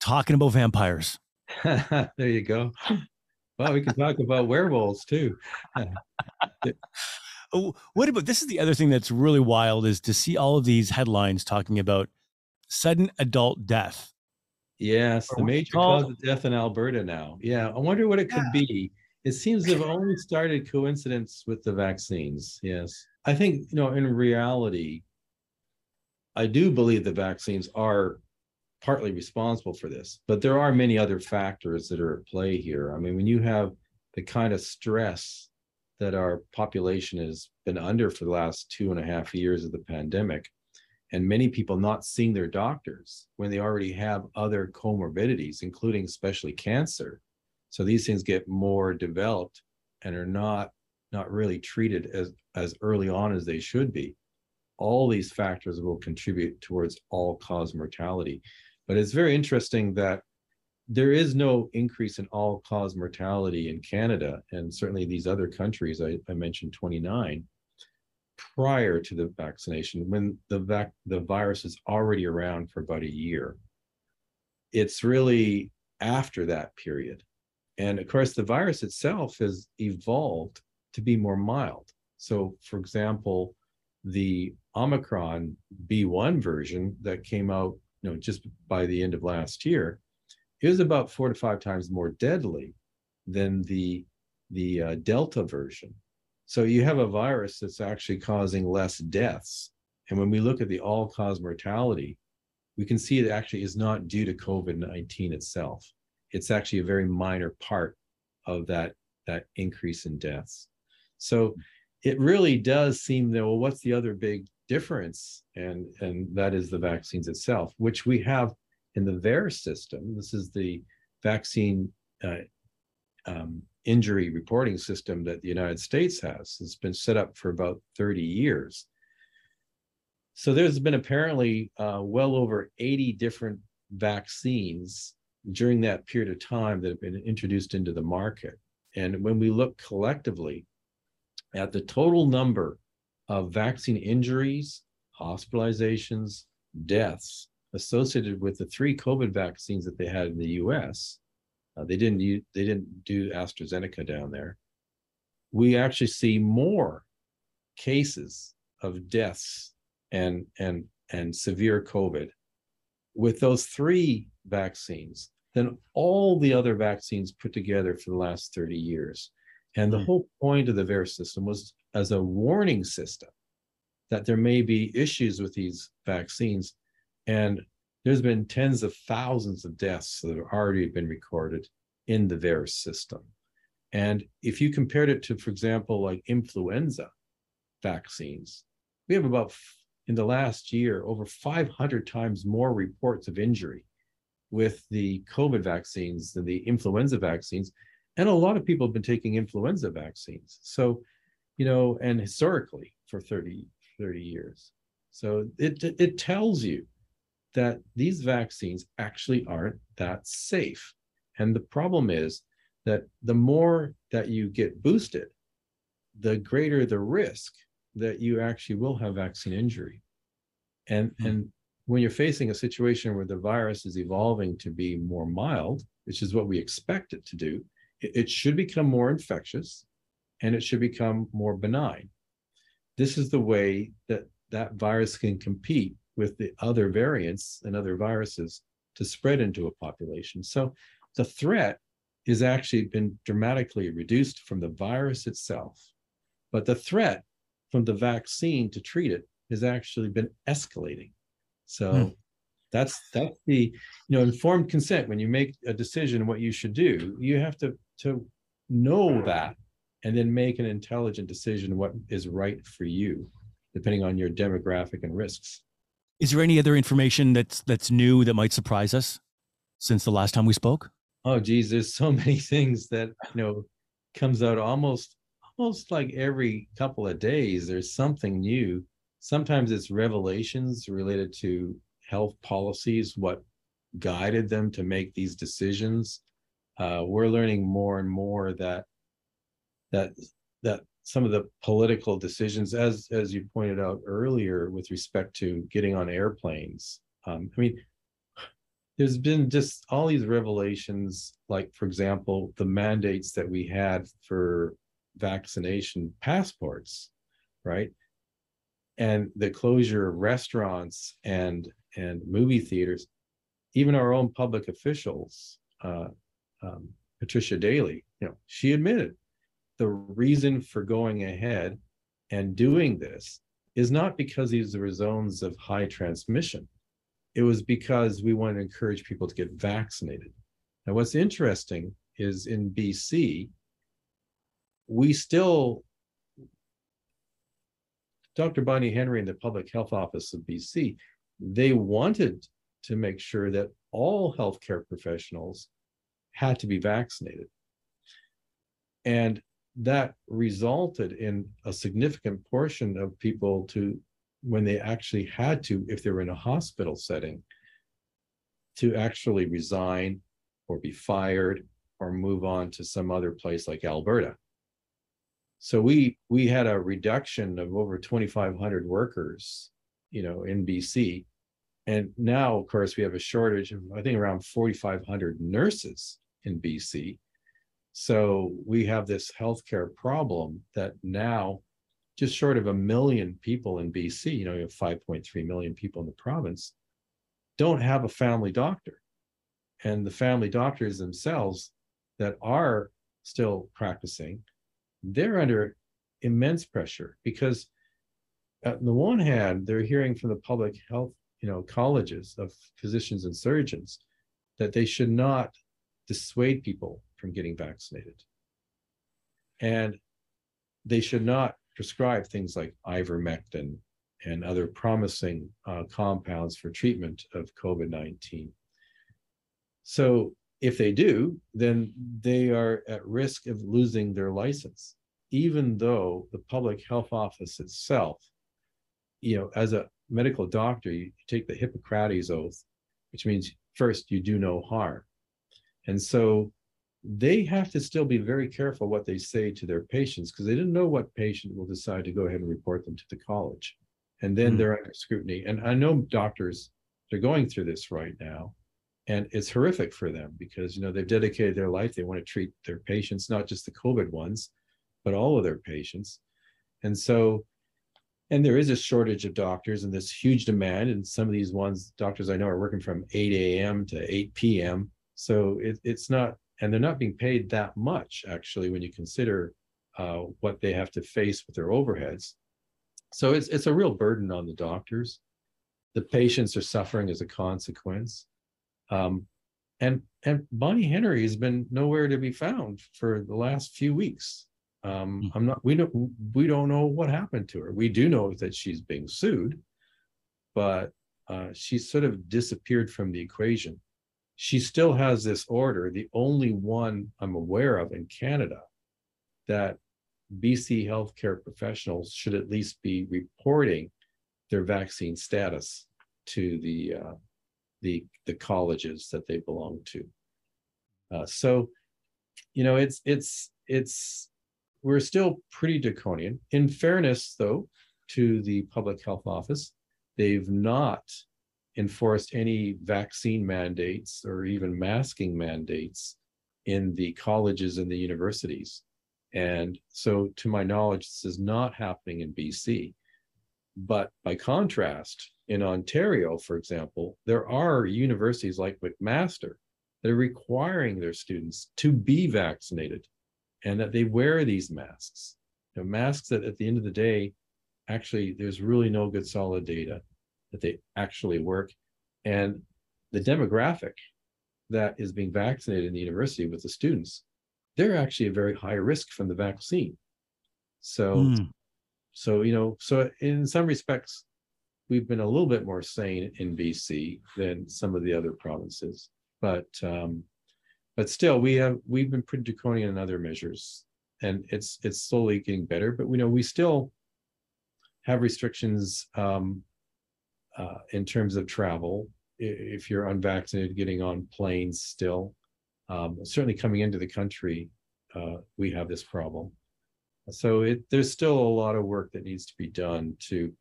A: talking about vampires. [laughs]
B: there you go. Well, we can talk about werewolves too. [laughs]
A: Oh, what about this? Is the other thing that's really wild is to see all of these headlines talking about sudden adult death.
B: Yes, the major cause of death in Alberta now. Yeah, I wonder what it could yeah. be. It seems to have only started coincidence with the vaccines. Yes, I think you know in reality, I do believe the vaccines are partly responsible for this, but there are many other factors that are at play here. I mean, when you have the kind of stress that our population has been under for the last two and a half years of the pandemic, and many people not seeing their doctors when they already have other comorbidities, including especially cancer. So these things get more developed and are not not really treated as as early on as they should be all these factors will contribute towards all cause mortality. But it's very interesting that there is no increase in all cause mortality in Canada and certainly these other countries, I, I mentioned 29, prior to the vaccination, when the, vac- the virus is already around for about a year. It's really after that period. And of course, the virus itself has evolved to be more mild. So, for example, the Omicron B1 version that came out, you know, just by the end of last year, is about four to five times more deadly than the the uh, Delta version. So you have a virus that's actually causing less deaths. And when we look at the all-cause mortality, we can see it actually is not due to COVID-19 itself. It's actually a very minor part of that that increase in deaths. So it really does seem that well, what's the other big difference? And and that is the vaccines itself, which we have in the VAERS system. This is the vaccine uh, um, injury reporting system that the United States has. It's been set up for about 30 years. So there's been apparently uh, well over 80 different vaccines during that period of time that have been introduced into the market. And when we look collectively at the total number of vaccine injuries, hospitalizations, deaths associated with the three COVID vaccines that they had in the U.S. Uh, they didn't use, they didn't do AstraZeneca down there. We actually see more cases of deaths and and and severe COVID with those three vaccines than all the other vaccines put together for the last 30 years. And the hmm. whole point of the VAERS system was as a warning system that there may be issues with these vaccines. And there's been tens of thousands of deaths that have already been recorded in the VAERS system. And if you compared it to, for example, like influenza vaccines, we have about in the last year over 500 times more reports of injury with the COVID vaccines and the influenza vaccines. And a lot of people have been taking influenza vaccines. So, you know, and historically for 30, 30 years. So it, it tells you that these vaccines actually aren't that safe. And the problem is that the more that you get boosted, the greater the risk that you actually will have vaccine injury. And, mm-hmm. and when you're facing a situation where the virus is evolving to be more mild, which is what we expect it to do, it, it should become more infectious and it should become more benign. This is the way that that virus can compete with the other variants and other viruses to spread into a population. So the threat has actually been dramatically reduced from the virus itself. But the threat from the vaccine to treat it has actually been escalating. So hmm. that's that's the you know informed consent. When you make a decision what you should do, you have to to know that and then make an intelligent decision what is right for you, depending on your demographic and risks.
A: Is there any other information that's that's new that might surprise us since the last time we spoke?
B: Oh geez, there's so [laughs] many things that you know comes out almost almost like every couple of days there's something new sometimes it's revelations related to health policies what guided them to make these decisions uh, we're learning more and more that that that some of the political decisions as as you pointed out earlier with respect to getting on airplanes um, i mean there's been just all these revelations like for example the mandates that we had for vaccination passports, right? And the closure of restaurants and and movie theaters, even our own public officials, uh, um, Patricia Daly, you know, she admitted the reason for going ahead and doing this is not because these are zones of high transmission. It was because we want to encourage people to get vaccinated. Now, what's interesting is in BC, we still, Dr. Bonnie Henry and the Public Health Office of BC, they wanted to make sure that all healthcare professionals had to be vaccinated. And that resulted in a significant portion of people to, when they actually had to, if they were in a hospital setting, to actually resign or be fired or move on to some other place like Alberta. So we we had a reduction of over 2,500 workers, you know, in BC, and now of course we have a shortage of I think around 4,500 nurses in BC. So we have this healthcare problem that now, just short of a million people in BC, you know, you have 5.3 million people in the province, don't have a family doctor, and the family doctors themselves that are still practicing they're under immense pressure because on the one hand they're hearing from the public health you know colleges of physicians and surgeons that they should not dissuade people from getting vaccinated. And they should not prescribe things like ivermectin and other promising uh, compounds for treatment of covid-19 so if they do, then they are at risk of losing their license, even though the public health office itself, you know, as a medical doctor, you take the Hippocrates oath, which means first you do no harm. And so they have to still be very careful what they say to their patients because they didn't know what patient will decide to go ahead and report them to the college. And then mm. they're under scrutiny. And I know doctors, they're going through this right now and it's horrific for them because you know they've dedicated their life they want to treat their patients not just the covid ones but all of their patients. And so and there is a shortage of doctors and this huge demand and some of these ones doctors i know are working from 8 a.m to 8 p.m so it, it's not and they're not being paid that much actually when you consider uh, what they have to face with their overheads. So it's, it's a real burden on the doctors. The patients are suffering as a consequence um, and and Bonnie Henry has been nowhere to be found for the last few weeks. Um, hmm. I'm not. We don't. We don't know what happened to her. We do know that she's being sued, but uh, she's sort of disappeared from the equation. she still has this order, the only one I'm aware of in Canada, that BC healthcare professionals should at least be reporting their vaccine status to the uh, the the colleges that they belong to. Uh, so, you know, it's it's it's we're still pretty draconian. In fairness, though, to the public health office, they've not enforced any vaccine mandates or even masking mandates in the colleges and the universities. And so, to my knowledge, this is not happening in BC. But by contrast, in Ontario, for example, there are universities like McMaster that are requiring their students to be vaccinated and that they wear these masks. You know, masks that at the end of the day, actually, there's really no good solid data that they actually work. And the demographic that is being vaccinated in the university with the students, they're actually a very high risk from the vaccine. So, mm. so you know, so in some respects, we've been a little bit more sane in BC than some of the other provinces, but um, but still, we have we've been pretty draconian in other measures, and it's it's slowly getting better. But we know we still have restrictions um, uh, in terms of travel. If you're unvaccinated, getting on planes still. Um, certainly coming into the country, uh, we have this problem. So it, there's still a lot of work that needs to be done to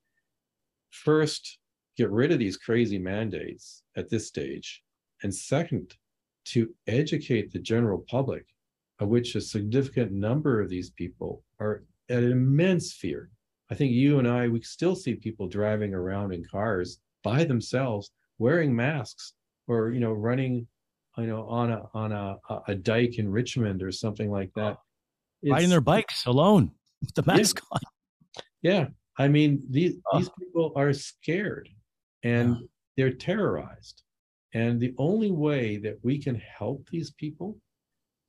B: first get rid of these crazy mandates at this stage, and second, to educate the general public, of which a significant number of these people are at immense fear. I think you and I, we still see people driving around in cars by themselves, wearing masks, or you know, running, you know, on a on a a dike in Richmond or something like that.
A: It's, Riding their bikes alone with the mask
B: yeah. on. Yeah, I mean these oh. these people are scared and yeah. they're terrorized. And the only way that we can help these people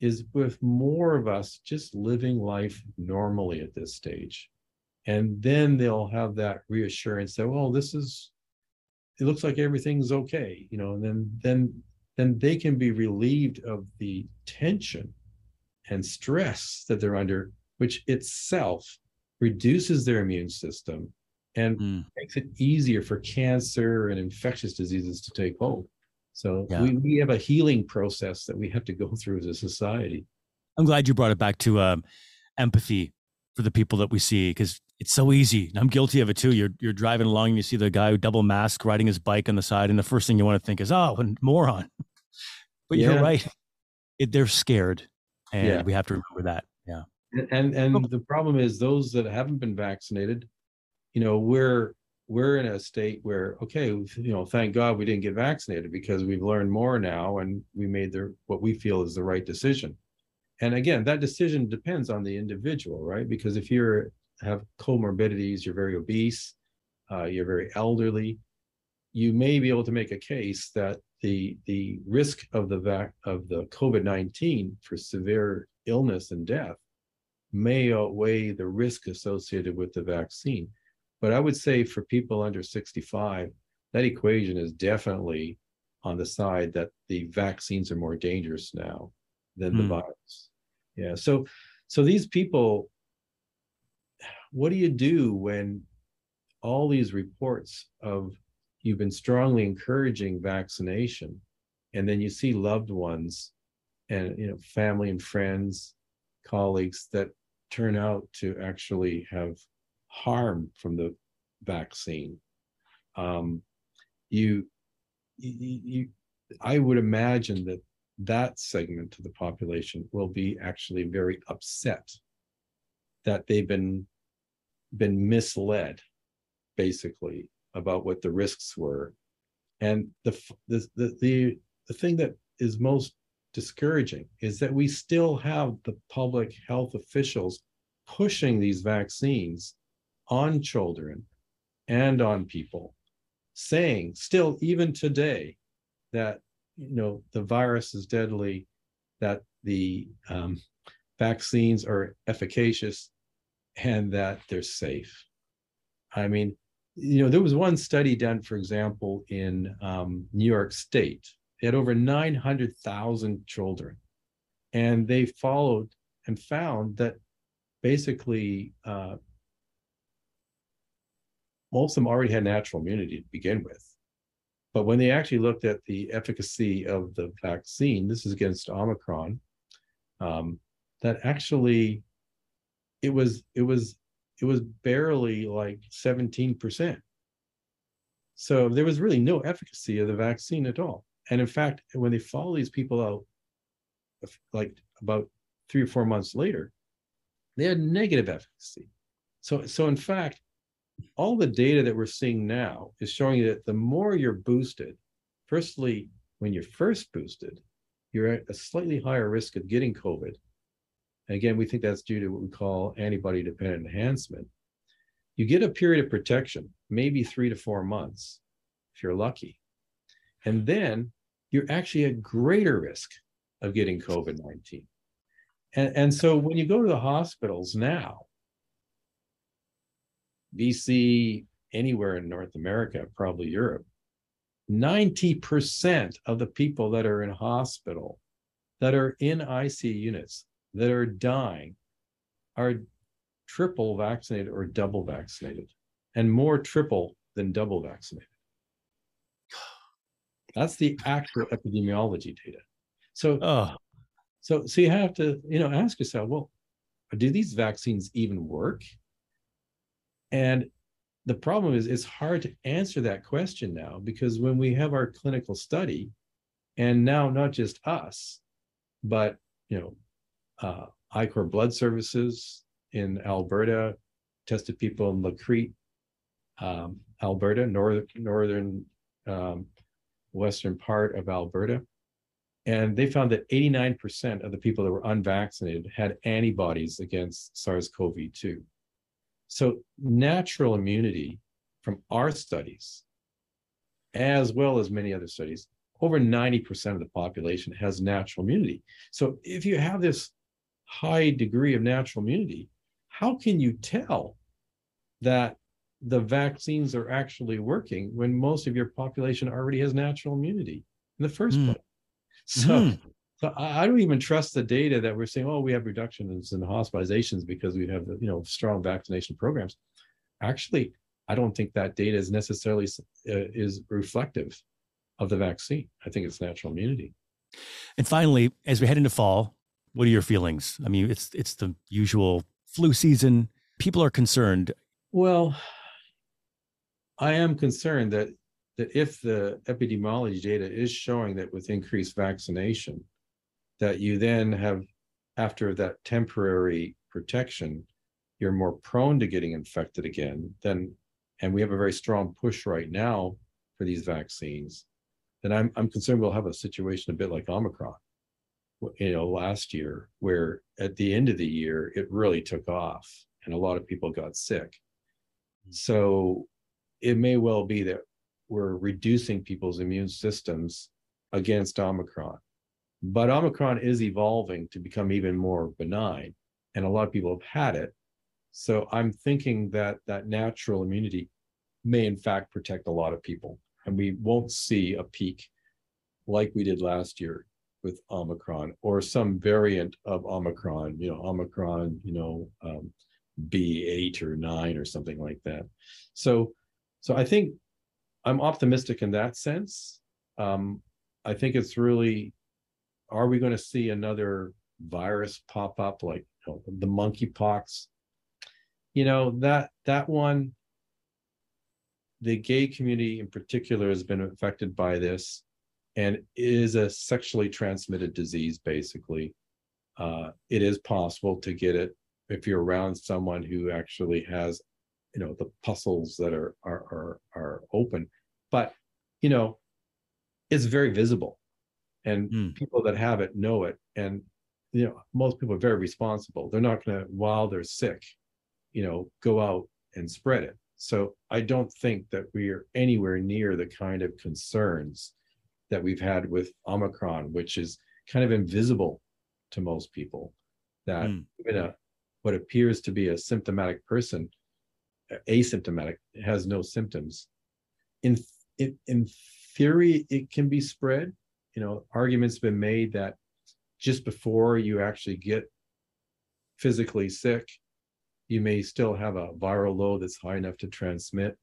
B: is with more of us just living life normally at this stage. And then they'll have that reassurance that, well, this is, it looks like everything's okay, you know, and then, then, then they can be relieved of the tension and stress that they're under, which itself reduces their immune system and mm. makes it easier for cancer and infectious diseases to take hold. So yeah. we, we have a healing process that we have to go through as a society.
A: I'm glad you brought it back to um, empathy for the people that we see because it's so easy. I'm guilty of it too. You're you're driving along and you see the guy who double mask riding his bike on the side, and the first thing you want to think is, "Oh, a moron." But yeah. you're right. It, they're scared, and yeah. we have to remember that.
B: And, and the problem is those that haven't been vaccinated, you know, we're we're in a state where okay you know thank god we didn't get vaccinated because we've learned more now and we made the what we feel is the right decision. And again that decision depends on the individual right? Because if you're have comorbidities you're very obese uh, you're very elderly you may be able to make a case that the the risk of the vac of the covid-19 for severe illness and death may outweigh the risk associated with the vaccine but I would say for people under 65, that equation is definitely on the side that the vaccines are more dangerous now than the mm. virus. Yeah. So so these people, what do you do when all these reports of you've been strongly encouraging vaccination and then you see loved ones and you know family and friends colleagues that turn out to actually have harm from the vaccine. Um, you, you, you, I would imagine that that segment of the population will be actually very upset that they've been been misled, basically, about what the risks were. And the the the the, the thing that is most discouraging is that we still have the public health officials pushing these vaccines on children and on people, saying still even today that you know the virus is deadly, that the um, vaccines are efficacious, and that they're safe. I mean, you know, there was one study done, for example, in um, New York State, They had over 900,000 children. And they followed and found that basically uh, most of them already had natural immunity to begin with. But when they actually looked at the efficacy of the vaccine, this is against Omicron, um, that actually it was it was it was barely like 17%. So there was really no efficacy of the vaccine at all. And in fact, when they follow these people out, like about three or four months later, they had negative efficacy. So, so in fact, all the data that we're seeing now is showing that the more you're boosted, firstly, when you're first boosted, you're at a slightly higher risk of getting COVID. And again, we think that's due to what we call antibody dependent enhancement. You get a period of protection, maybe three to four months, if you're lucky. And then you're actually at greater risk of getting COVID 19. And, and so when you go to the hospitals now, BC, anywhere in North America, probably Europe, 90% of the people that are in hospital, that are in IC units, that are dying, are triple vaccinated or double vaccinated, and more triple than double vaccinated. That's the actual epidemiology data. So, oh. so, so you have to, you know, ask yourself, well, do these vaccines even work? And the problem is it's hard to answer that question now because when we have our clinical study, and now not just us, but you know, uh, ICOR Blood Services in Alberta tested people in La Crete, um, Alberta, northern northern um, western part of Alberta, and they found that 89% of the people that were unvaccinated had antibodies against SARS-CoV-2. So natural immunity from our studies, as well as many other studies, over 90% of the population has natural immunity. So if you have this high degree of natural immunity, how can you tell that the vaccines are actually working when most of your population already has natural immunity in the first mm. place? So mm. So I don't even trust the data that we're saying, oh, we have reductions in hospitalizations because we have, you know, strong vaccination programs. Actually, I don't think that data is necessarily uh, is reflective of the vaccine. I think it's natural immunity.
A: And finally, as we head into fall, what are your feelings? I mean, it's it's the usual flu season. People are concerned.
B: Well, I am concerned that that if the epidemiology data is showing that with increased vaccination, that you then have, after that temporary protection, you're more prone to getting infected again. Then, and we have a very strong push right now for these vaccines. Then I'm I'm concerned we'll have a situation a bit like Omicron, you know, last year, where at the end of the year it really took off and a lot of people got sick. Hmm. So it may well be that we're reducing people's immune systems against Omicron. But Omicron is evolving to become even more benign, and a lot of people have had it. So I'm thinking that that natural immunity may, in fact, protect a lot of people, and we won't see a peak like we did last year with Omicron or some variant of Omicron, you know, Omicron, you know, um, B8 or 9 or something like that. So, so I think I'm optimistic in that sense. Um, I think it's really are we going to see another virus pop up like you know, the monkeypox? You know that that one, the gay community in particular has been affected by this, and is a sexually transmitted disease. Basically, uh, it is possible to get it if you're around someone who actually has, you know, the pustules that are are are, are open, but you know, it's very visible and mm. people that have it know it and you know most people are very responsible they're not going to while they're sick you know go out and spread it so i don't think that we are anywhere near the kind of concerns that we've had with omicron which is kind of invisible to most people that mm. even a what appears to be a symptomatic person asymptomatic has no symptoms in in, in theory it can be spread you know, arguments have been made that just before you actually get physically sick, you may still have a viral load that's high enough to transmit.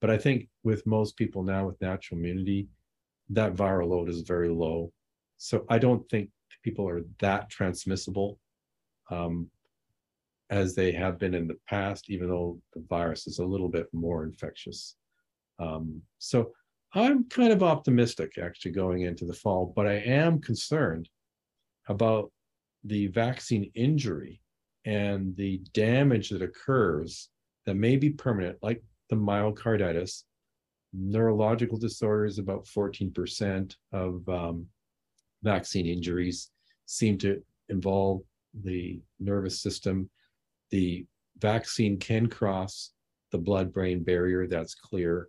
B: But I think with most people now with natural immunity, that viral load is very low. So I don't think people are that transmissible um, as they have been in the past, even though the virus is a little bit more infectious. Um, so I'm kind of optimistic actually going into the fall, but I am concerned about the vaccine injury and the damage that occurs that may be permanent, like the myocarditis. Neurological disorders, about 14% of um, vaccine injuries seem to involve the nervous system. The vaccine can cross the blood brain barrier, that's clear.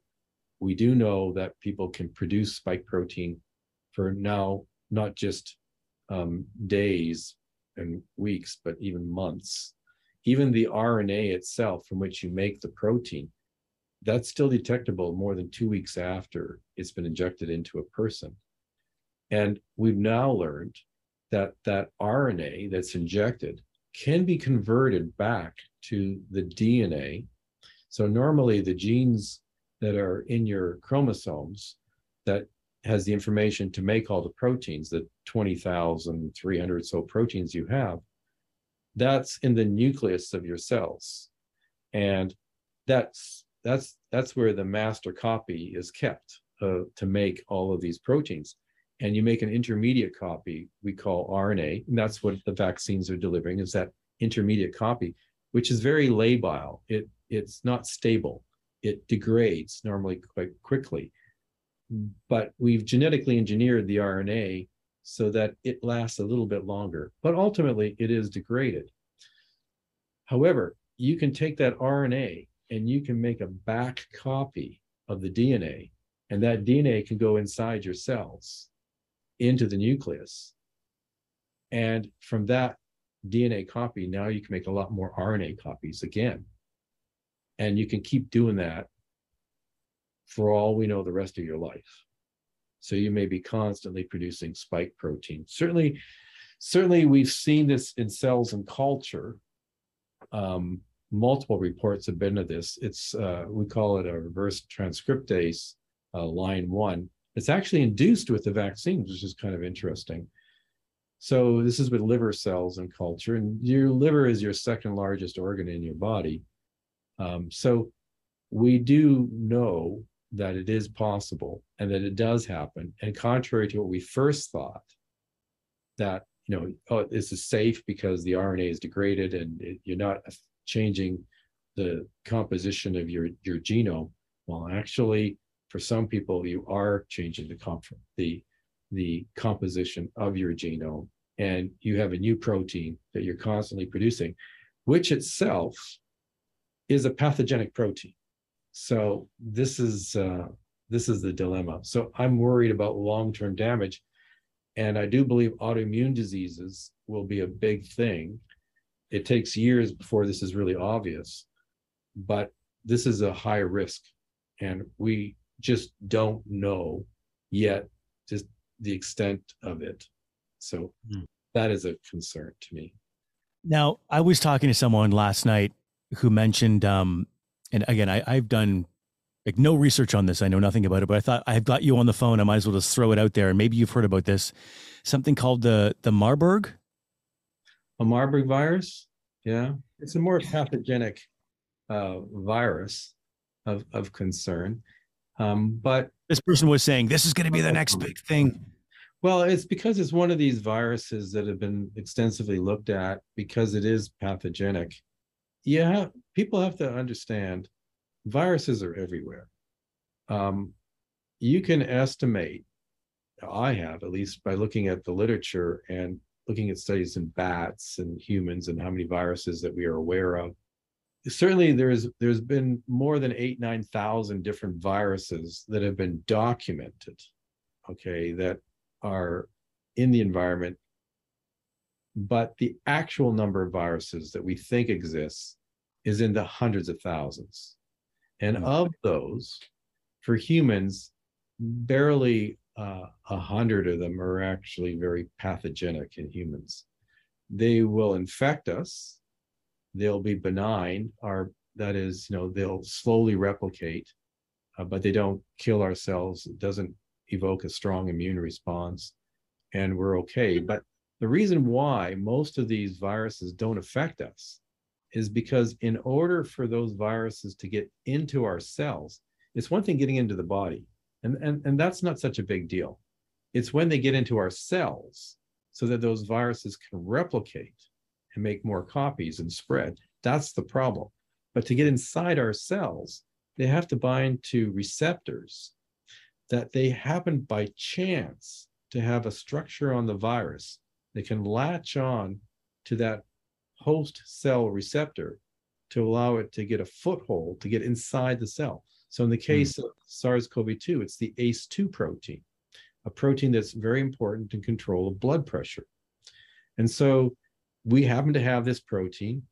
B: We do know that people can produce spike protein for now, not just um, days and weeks, but even months. Even the RNA itself, from which you make the protein, that's still detectable more than two weeks after it's been injected into a person. And we've now learned that that RNA that's injected can be converted back to the DNA. So normally the genes that are in your chromosomes that has the information to make all the proteins, the 20,300 so proteins you have, that's in the nucleus of your cells. And that's that's that's where the master copy is kept uh, to make all of these proteins. And you make an intermediate copy we call RNA, and that's what the vaccines are delivering is that intermediate copy, which is very labile. It it's not stable. It degrades normally quite quickly but we've genetically engineered the RNA so that it lasts a little bit longer, but ultimately it is degraded. However, you can take that RNA and you can make a back copy of the DNA, and that DNA can go inside your cells into the nucleus. And from that DNA copy, now you can make a lot more RNA copies again. And you can keep doing that for all we know the rest of your life. So you may be constantly producing spike protein. Certainly, certainly we've seen this in cells and culture. Um, multiple reports have been of this. It's uh, we call it a reverse transcriptase uh, line one. It's actually induced with the vaccines, which is kind of interesting. So this is with liver cells and culture, and your liver is your second largest organ in your body. Um, so we do know that it is possible and that it does happen. And contrary to what we first thought, that you know, oh, this is safe because the RNA is degraded and it, you're not changing the composition of your your genome. Well, actually, for some people, you are changing the comp- the the composition of your genome, and you have a new protein that you're constantly producing, which itself is a pathogenic protein. So this is uh, this is the dilemma. So I'm worried about long-term damage, and I do believe autoimmune diseases will be a big thing. It takes years before this is really obvious, but this is a high risk, and we just don't know yet just the extent of it. So mm. that is a concern to me.
A: Now, I was talking to someone last night who mentioned um, and again, I, I've done like no research on this. I know nothing about it, but I thought I've got you on the phone. I might as well just throw it out there. And maybe you've heard about this. Something called the the Marburg.
B: A Marburg virus. Yeah, it's a more pathogenic uh, virus of of concern. Um, but
A: this person was saying this is going to be the next big thing.
B: Well, it's because it's one of these viruses that have been extensively looked at because it is pathogenic yeah, people have to understand viruses are everywhere. Um, you can estimate, I have at least by looking at the literature and looking at studies in bats and humans and how many viruses that we are aware of. Certainly, there's there's been more than eight nine thousand different viruses that have been documented. Okay, that are in the environment but the actual number of viruses that we think exists is in the hundreds of thousands. And mm-hmm. of those, for humans, barely uh, a hundred of them are actually very pathogenic in humans. They will infect us. They'll be benign, or that is, you know, they'll slowly replicate, uh, but they don't kill our cells. It doesn't evoke a strong immune response, and we're okay. But the reason why most of these viruses don't affect us is because in order for those viruses to get into our cells, it's one thing getting into the body, and, and, and that's not such a big deal. It's when they get into our cells so that those viruses can replicate and make more copies and spread. That's the problem. But to get inside our cells, they have to bind to receptors that they happen by chance to have a structure on the virus. that can latch on to that host cell receptor to allow it to get a foothold to get inside the cell. So in the hmm. case mm. of SARS-CoV-2, it's the ACE2 protein, a protein that's very important in control of blood pressure. And so we happen to have this protein.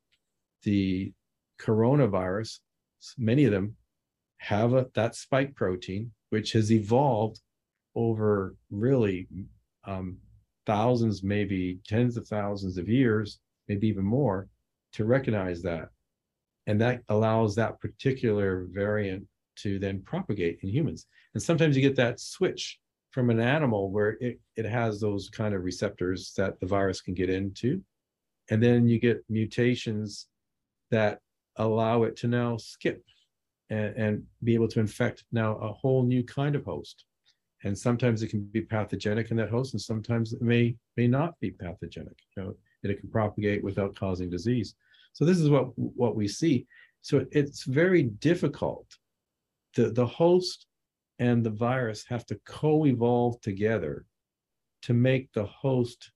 B: The coronavirus, many of them have a, that spike protein, which has evolved over really um, thousands, maybe tens of thousands of years maybe even more, to recognize that. And that allows that particular variant to then propagate in humans. And sometimes you get that switch from an animal where it, it has those kind of receptors that the virus can get into. And then you get mutations that allow it to now skip and, and be able to infect now a whole new kind of host. And sometimes it can be pathogenic in that host, and sometimes it may may not be pathogenic. You know, that it can propagate without causing disease. So this is what what we see. So it's very difficult. The the host and the virus have to co-evolve together to make the host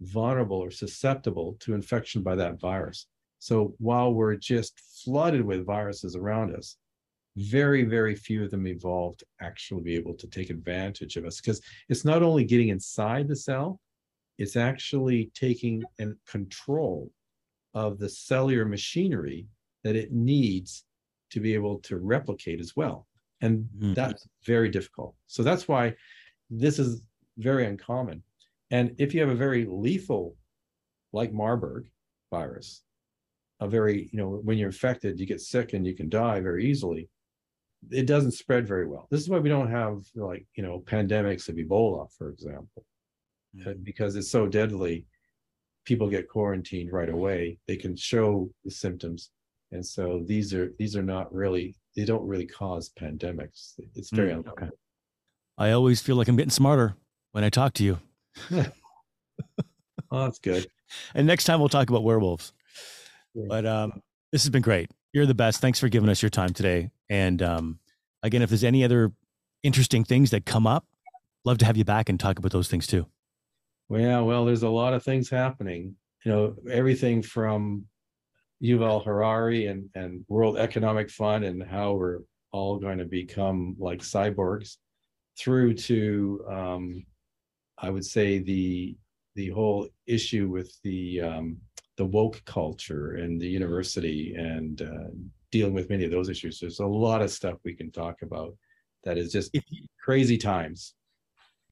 B: vulnerable or susceptible to infection by that virus. So while we're just flooded with viruses around us, very, very few of them evolved to actually be able to take advantage of us because it's not only getting inside the cell, it's actually taking and control of the cellular machinery that it needs to be able to replicate as well. And mm-hmm. that's very difficult. So that's why this is very uncommon. And if you have a very lethal, like Marburg virus, a very, you know, when you're infected, you get sick and you can die very easily. It doesn't spread very well. This is why we don't have like, you know, pandemics of Ebola, for example because it's so deadly people get quarantined right away they can show the symptoms and so these are these are not really they don't really cause pandemics it's very mm, okay.
A: i always feel like i'm getting smarter when i talk to you [laughs]
B: that's good.
A: And next time we'll talk about werewolves. But um this has been great. You're the best. Thanks for giving us your time today. And um again if there's any other interesting things that come up love to have you back and talk about those things too.
B: Well, yeah, well, there's a lot of things happening. You know, everything from Yuval Harari and, and World Economic Fund and how we're all going to become like cyborgs, through to um, I would say the the whole issue with the um, the woke culture and the university and uh, dealing with many of those issues. There's a lot of stuff we can talk about that is just crazy times.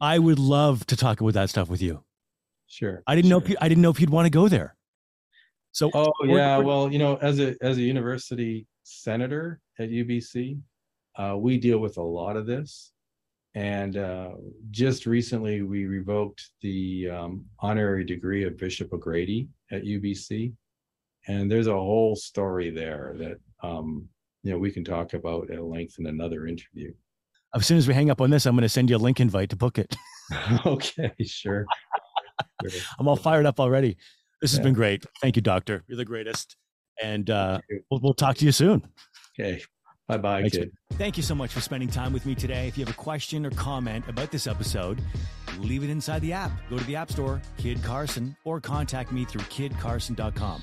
A: I would love to talk about that stuff with you.
B: Sure.
A: I didn't
B: sure.
A: know. I didn't know if you'd want to go there. So.
B: Oh yeah, well, you know, as a as a university senator at UBC, uh, we deal with a lot of this, and uh, just recently we revoked the um, honorary degree of Bishop O'Grady at UBC, and there's a whole story there that um, you know we can talk about at length in another interview
A: as soon as we hang up on this, I'm going to send you a link invite to book it. [laughs] [laughs]
B: okay, sure.
A: sure. I'm all fired up already. This has yeah. been great. Thank you, Doctor. You're the greatest. And uh, we'll, we'll talk to you soon.
B: Okay. Bye bye, Thanks, kid.
A: Thank you so much for spending time with me today. If you have a question or comment about this episode, leave it inside the app. Go to the App Store, Kid Carson, or contact me through kidcarson.com.